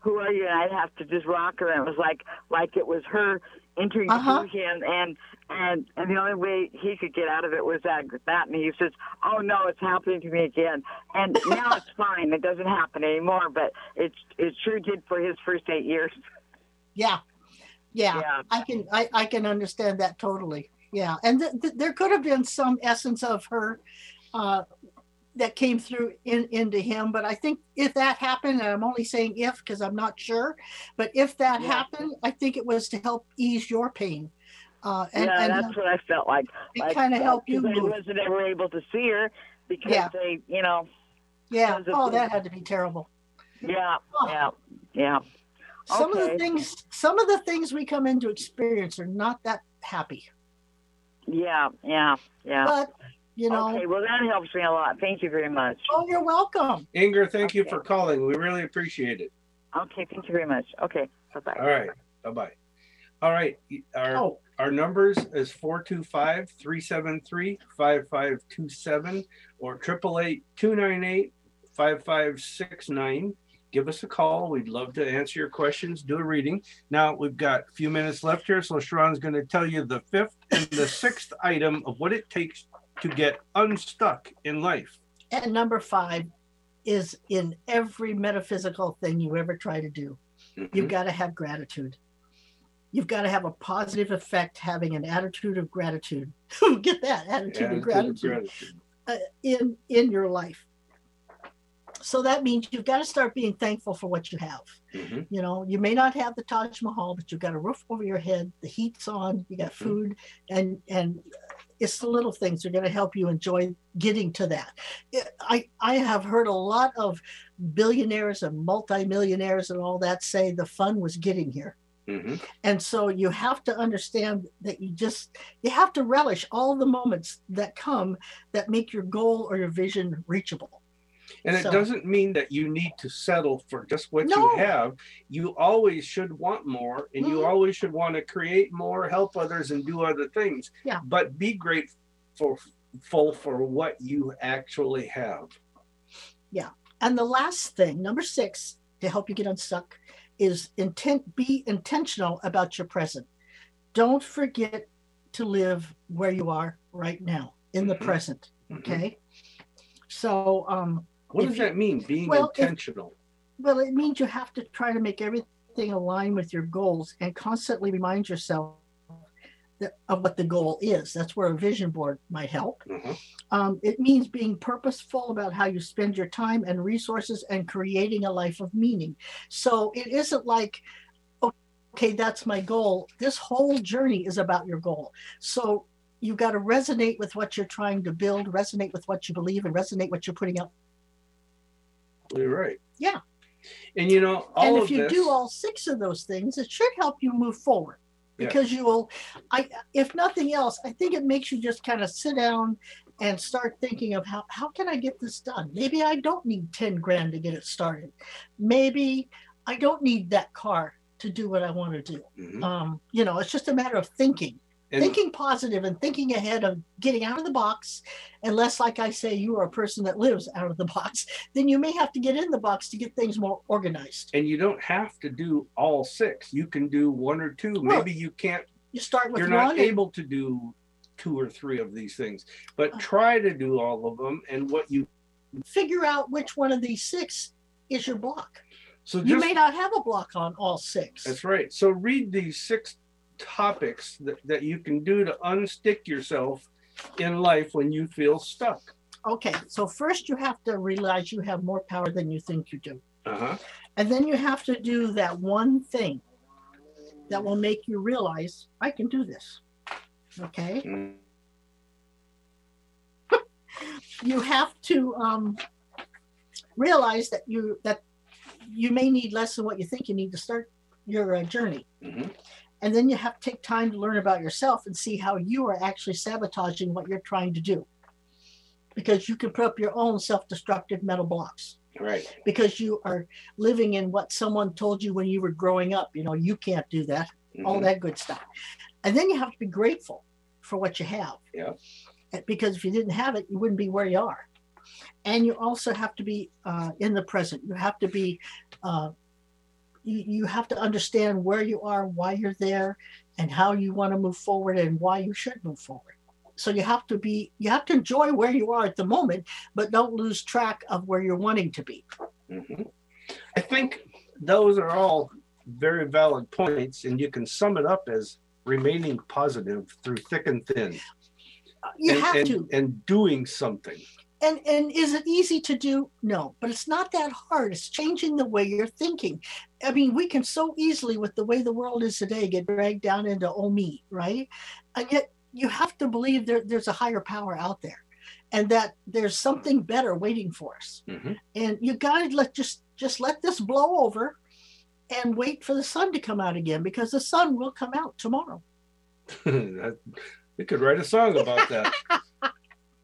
"Who are you?" And I'd have to just rock her, and it was like like it was her entering Uh-huh. through him, and and and the only way he could get out of it was that that, and he says, "Oh no, it's happening to me again." And now it's fine; it doesn't happen anymore. But it it sure did for his first eight years. Yeah. Yeah. Yeah. I can I, I can understand that totally. Yeah. And th- th- there could have been some essence of her uh that came through in into him but i think if that happened and i'm only saying if because i'm not sure but if that Yeah. happened i think it was to help ease your pain uh and, yeah, and that's what I felt like. it like, kind of uh, helped you I wasn't ever able to see her because Yeah. they, you know, yeah oh that had to be terrible yeah, Oh. yeah, yeah. Some of the things some of the things we come into experience are not that happy Yeah, yeah, yeah. but you know okay, well that helps me a lot. Thank you very much. oh you're welcome Inger, thank you for calling. We really appreciate it. Okay, thank you very much. Okay, bye bye. All right. Bye bye. All right. Our oh our numbers is 425 373 5527 or 888 298 5569. Give us a call. We'd love to answer your questions, do a reading. Now we've got a few minutes left here, so Sha'ron's going to tell you the fifth and the sixth item of what it takes to get unstuck in life. and number five is in every metaphysical thing you ever try to do You've Mhm. got to have gratitude. You've got to have a positive effect having an attitude of gratitude. Get that attitude Attitude of of gratitude gratitude. uh, in in your life. So that means you've got to start being thankful for what you have. Mhm. You know, you may not have the Taj Mahal, but you've got a roof over your head, the heat's on, you got Mhm. food, and and it's the little things that are going to help you enjoy getting to that. I I have heard a lot of billionaires and multimillionaires and all that say the fun was getting here. Mhm. And so you have to understand that you just you have to relish all the moments that come that make your goal or your vision reachable. And it So- doesn't mean that you need to settle for just what No. you have. You always should want more and you Mhm. always should want to create more, help others, and do other things. Yeah. But be grateful full for what you actually have. Yeah. And the last thing, number 6, to help you get unstuck is intent be intentional about your present. Don't forget to live where you are right now in the Mhm. present, Mhm. okay? So um What does you- that mean? Being well, intentional. Well, it means you have to try to make everything align with your goals and constantly remind yourself that, of what the goal is. That's where a vision board might help. Mhm. Um, it means being purposeful about how you spend your time and resources and creating a life of meaning. So it isn't like, okay, that's my goal. This whole journey is about your goal. So you've got to resonate with what you're trying to build, resonate with what you believe, and resonate with what you're putting out You're right. Yeah. And you know, all and if you this, do all six of those things it should help you move forward Yeah. because you will i if nothing else i think it makes you just kind of sit down and start thinking of how, how can i get this done maybe i don't need 10 grand to get it started maybe i don't need that car to do what i want to do Mhm. um, you know it's just a matter of thinking And thinking positive and thinking ahead of getting out of the box, unless, like I say, you are a person that lives out of the box, then you may have to get in the box to get things more organized. and you don't have to do all six. You can do one or two. Well, Maybe you can't You start with you're not and- able to do two or three of these things, Uh. but try to do all of them. And what you figure out which one of these six is your block. so You may not have a block on all six. that's right. So read these six topics that, that you can do to unstick yourself in life when you feel stuck. Okay, so first you have to realize you have more power than you think you do. Uh-huh. And then you have to do that one thing that will make you realize I can do this. Okay. Mm. You have to um, realize that you that you may need less than what you think you need to start your uh, journey. Mhm. And then you have to take time to learn about yourself and see how you are actually sabotaging what you're trying to do. Because you can put up your own self destructive mental blocks Right. because you are living in what someone told you when you were growing up. You know, you can't do that, all Mhm. that good stuff. And then you have to be grateful for what you have. Yeah. Because if you didn't have it, you wouldn't be where you are. And you also have to be uh, in the present. You have to be, uh, you, you have to understand where you are, why you're there, and how you want to move forward and why you should move forward. So you have to be, you have to enjoy where you are at the moment, but don't lose track of where you're wanting to be. Mhm. I think those are all very valid points, and you can sum it up as remaining positive through thick and thin. You and, have and, to. and doing something. And and is it easy to do? No, but it's not that hard. It's changing the way you're thinking. I mean, we can so easily, with the way the world is today, get dragged down into oh me, right? And yet you have to believe there, there's a higher power out there, and that there's something better waiting for us. Mhm. And you gotta let just just let this blow over, and wait for the sun to come out again because the sun will come out tomorrow. that, we could write a song about that.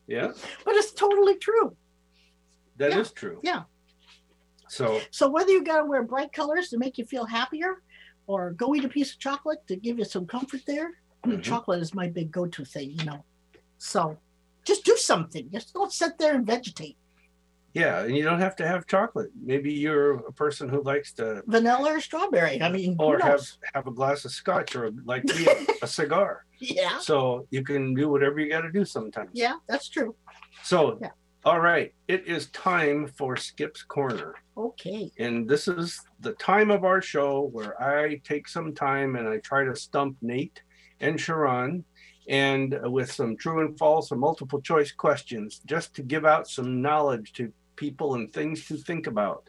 yeah, But it's totally true. that is Yeah, true. yeah. So So whether you got to wear bright colors to make you feel happier, or go eat a piece of chocolate to give you some comfort there, I mean, Mhm. chocolate is my big go-to thing, you know. So just do something. Just don't sit there and vegetate. Yeah, and you don't have to have chocolate. Maybe you're a person who likes to Vanilla or strawberry. I mean, or have have a glass of scotch or like me, a, cigar. yeah, So you can do whatever you got to do sometimes. yeah, that's true. So, Yeah. all right, it is time for Skip's Corner. Okay. And this is the time of our show where I take some time and I try to stump Nate and Sha'ron and with some true and false or multiple choice questions just to give out some knowledge to people and things to think about.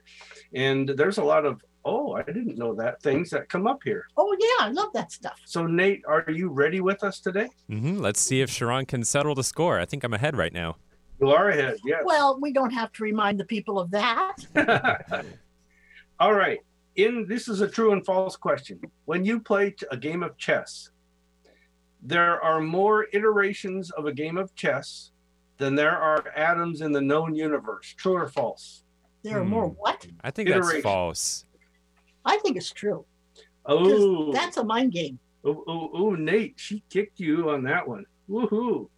And there's a lot of, oh, I didn't know that things that come up here. Oh yeah, I love that stuff. So, Nate, are you ready with us today? hmm Let's see if Sha'ron can settle the score. I think I'm ahead right now. You are ahead, yes. Well, we don't have to remind the people of that. All right. In this is a true and false question. When you play a game of chess, there are more iterations of a game of chess than there are atoms in the known universe. True or false? There are more Hmm. what? I think that's false. I think it's true. Oh, that's a mind game. oh, oh, oh, Nate, she kicked you on that one. Woohoo!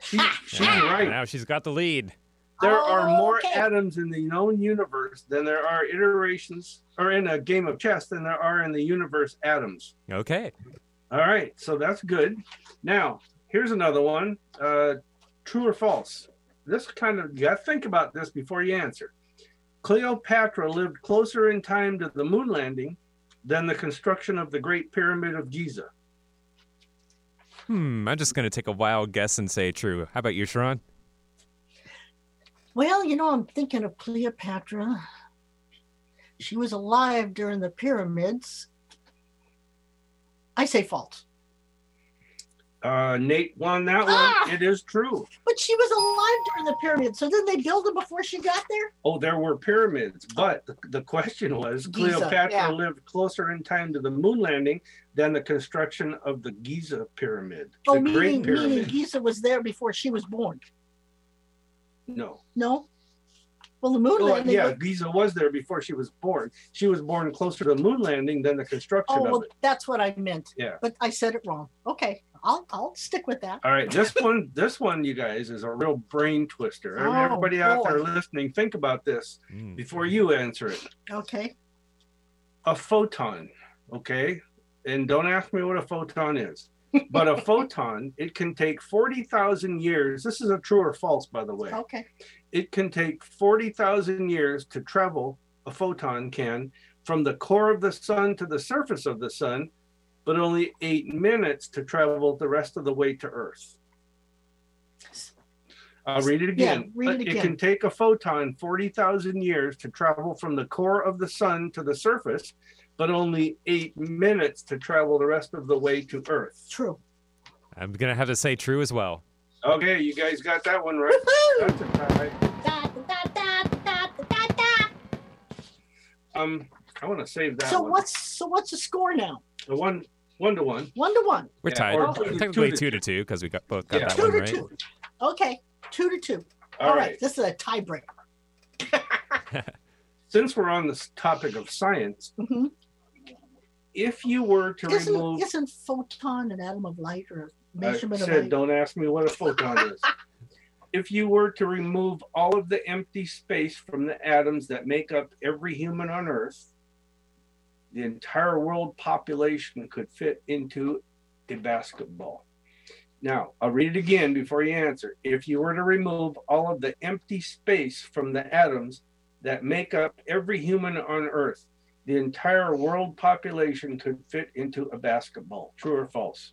She, she's Yeah, right. Now she's got the lead. There are more Okay. atoms in the known universe than there are iterations, or in a game of chess, than there are in the universe atoms. Okay. All right, so that's good. Now, here's another one. Uh, true or false? This kind of, you got to think about this before you answer. Cleopatra lived closer in time to the moon landing than the construction of the Great Pyramid of Giza. Hmm. I'm just gonna take a wild guess and say true. How about you, Sha'ron? Well, you know, I'm thinking of Cleopatra. She was alive during the pyramids. I say false. Uh, Nate won that one. Ah! It is true. But she was alive during the pyramids. So didn't they build them before she got there? Oh, there were pyramids, but the, the question was Giza, Cleopatra yeah. lived closer in time to the moon landing than the construction of the Giza Pyramid. Oh, the meaning, Great meaning Pyramid. Giza was there before she was born. No. No? Well, the moon Well, landing. yeah, was- Giza was there before she was born. She was born closer to the moon landing than the construction oh, of well, it. that's what I meant. Yeah. But I said it wrong. Okay, I'll I'll stick with that. All right, this one, this one, you guys, is a real brain twister. Oh, Everybody out there listening, think about this Mm. before you answer it. Okay. A photon, okay, and don't ask me what a photon is, but a photon, it can take forty thousand years. This is a true or false, by the way. Okay. it can take 40,000 years to travel, a photon can, from the core of the sun to the surface of the sun, but only eight minutes to travel the rest of the way to Earth. I'll read it Yeah, again. read it again. can take a photon 40,000 years to travel from the core of the sun to the surface, but only eight minutes to travel the rest of the way to Earth. True. I'm gonna have to say true as well. Okay, you guys got that one right. That's a tie. Da, da, da. Um, I want to save that So one. what's so what's the score now? The one, one to one. One to one. We're Yeah, tied. or two to- Technically two two to to two because we got both got Yeah. that Two one to right. two. Okay. Two to two. All All right. right. This is a tiebreaker. Since we're on this topic of science, Mhm. if you were to Isn't, remove, isn't photon an atom of light or a I measurement of said, light? don't ask me what a photon is. If you were to remove all of the empty space from the atoms that make up every human on Earth, the entire world population could fit into a basketball. Now, I'll read it again before you answer. If you were to remove all of the empty space from the atoms that make up every human on Earth, the entire world population could fit into a basketball. True or false?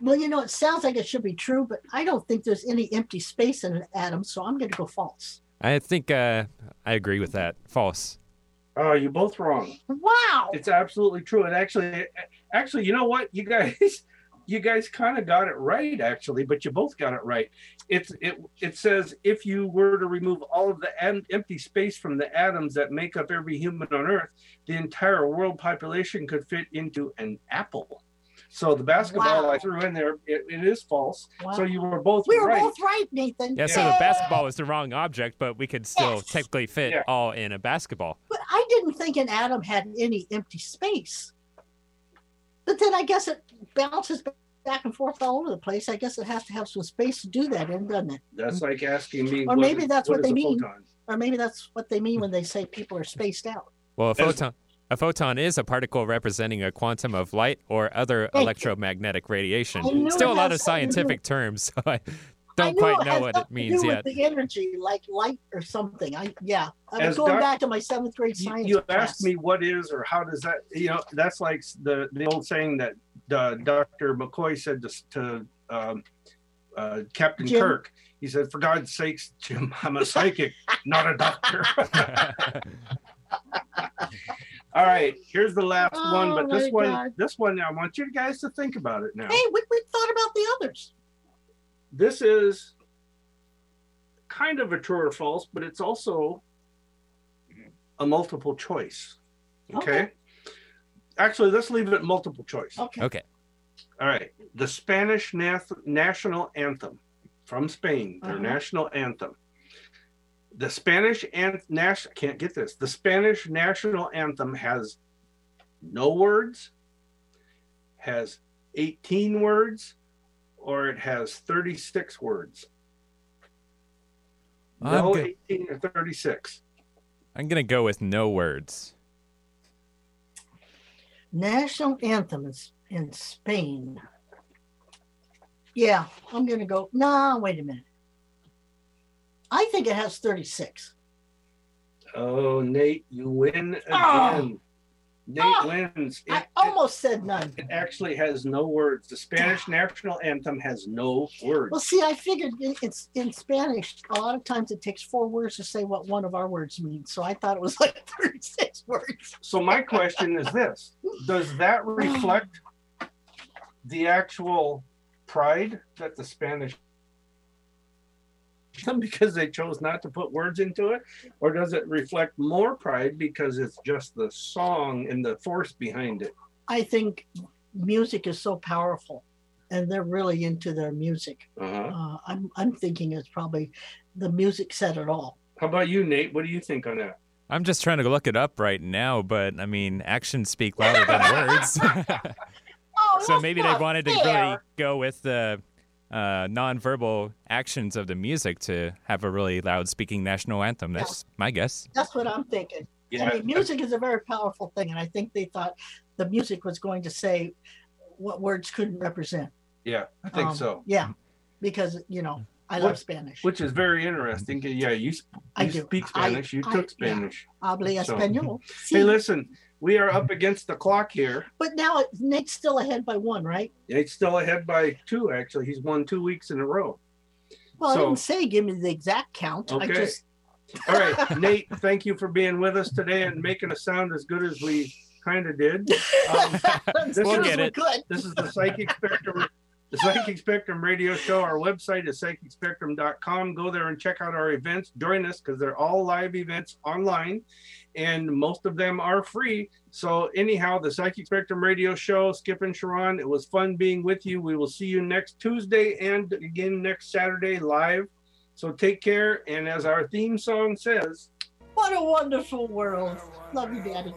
Well, you know, it sounds like it should be true, but I don't think there's any empty space in an atom, so I'm going to go false. I think uh, I agree with that. False. Oh, you're both wrong. Wow. It's absolutely true. And actually, actually, you know what, you guys, you guys kind of got it right, actually. But you both got it right. It's it it says if you were to remove all of the em- empty space from the atoms that make up every human on Earth, the entire world population could fit into an apple. So the basketball Wow. I threw in there, it, it is false. Wow. So you were both we were right. both right, Nathan. Yeah, so the basketball is the wrong object, but we could still Yes. technically fit Yeah. all in a basketball. But I didn't think an atom had any empty space. But then I guess it bounces back and forth all over the place. I guess it has to have some space to do that in, doesn't it? That's like asking me. Or what maybe is- that's what they mean. photon? Or maybe that's what they mean when they say people are spaced out. Well, a As- photon a photon is a particle representing a quantum of light or other you. electromagnetic radiation. Still a lot of something to scientific terms, so I I don't knew quite know had what it something to means do yet. With the energy, like light or something. I yeah. I was As going doc- back to my seventh grade you, science you class. asked me what is or how does that you know that's like the the old saying that uh, dr mccoy said to, to um, uh, captain Jim? kirk he said for god's sakes jim i'm a psychic not a doctor all right here's the last one Oh, but this one God. this one i want you guys to think about it now Hey, we, we thought about the others. this is kind of a true or false, but it's also a multiple choice. Okay. Okay. Actually, let's leave it multiple choice. Okay. okay. All right. The Spanish nath- national anthem from Spain, their Uh-huh. national anthem. The Spanish and national can't get this. The Spanish national anthem has no words, has 18 words, or it has 36 words. I'm No good. 18 or 36. I'm gonna go with no words. National anthem is in Spain. Yeah, I'm gonna go. No, wait a minute. I think it has 36. Oh, Nate, you win ah! again. Oh. Nate Oh. wins. It, I it- almost said none. it actually has no words. The Spanish national anthem has no words. Well, see, I figured it- it's in Spanish. A lot of times it takes four words to say what one of our words means. So I thought it was like 36 words. So my question is this: Does that reflect the actual pride that the Spanish because they chose not to put words into it, or does it reflect more pride because it's just the song and the force behind it? I think music is so powerful and they're really into their music. Uh-huh. Uh, I'm, I'm thinking it's probably the music said it all. How about you, Nate? What do you think on that? I'm just trying to look it up right now, but I mean, actions speak louder than words. Oh, so maybe they not wanted to really go with the uh, nonverbal actions of the music to have a really loud speaking national anthem. That's my guess. That's what I'm thinking. Yeah, I mean, music is a very powerful thing, and I think they thought the music was going to say what words couldn't represent. yeah, I think Um, so. Yeah, because you know I What- love Spanish. Which is very interesting. Yeah, you, sp- I you do. speak I- Spanish. you I- took yeah. Spanish. Habla so- español. Hey, listen, we are up against the clock here. But now it- Nate's still ahead by one, right? Nate's still ahead by two, actually. He's won two weeks in a row. Well, I didn't say give me the exact count. I Okay. just All right, Nate, thank you for being with us today and making us sound as good as we kind of did. Um, as We'll good get it. could. this is the Psychic Spectrum, the Psychic Spectrum radio show. Our website is psychicspectrum.com. Go there and check out our events. Join us because they're all live events online, and most of them are free. So anyhow, the Psychic Spectrum radio show, Skip and Sha'ron, it was fun being with you. We will see you next Tuesday and again next Saturday live. So take care, and as our theme song says. What a wonderful world. Love you, Daddy.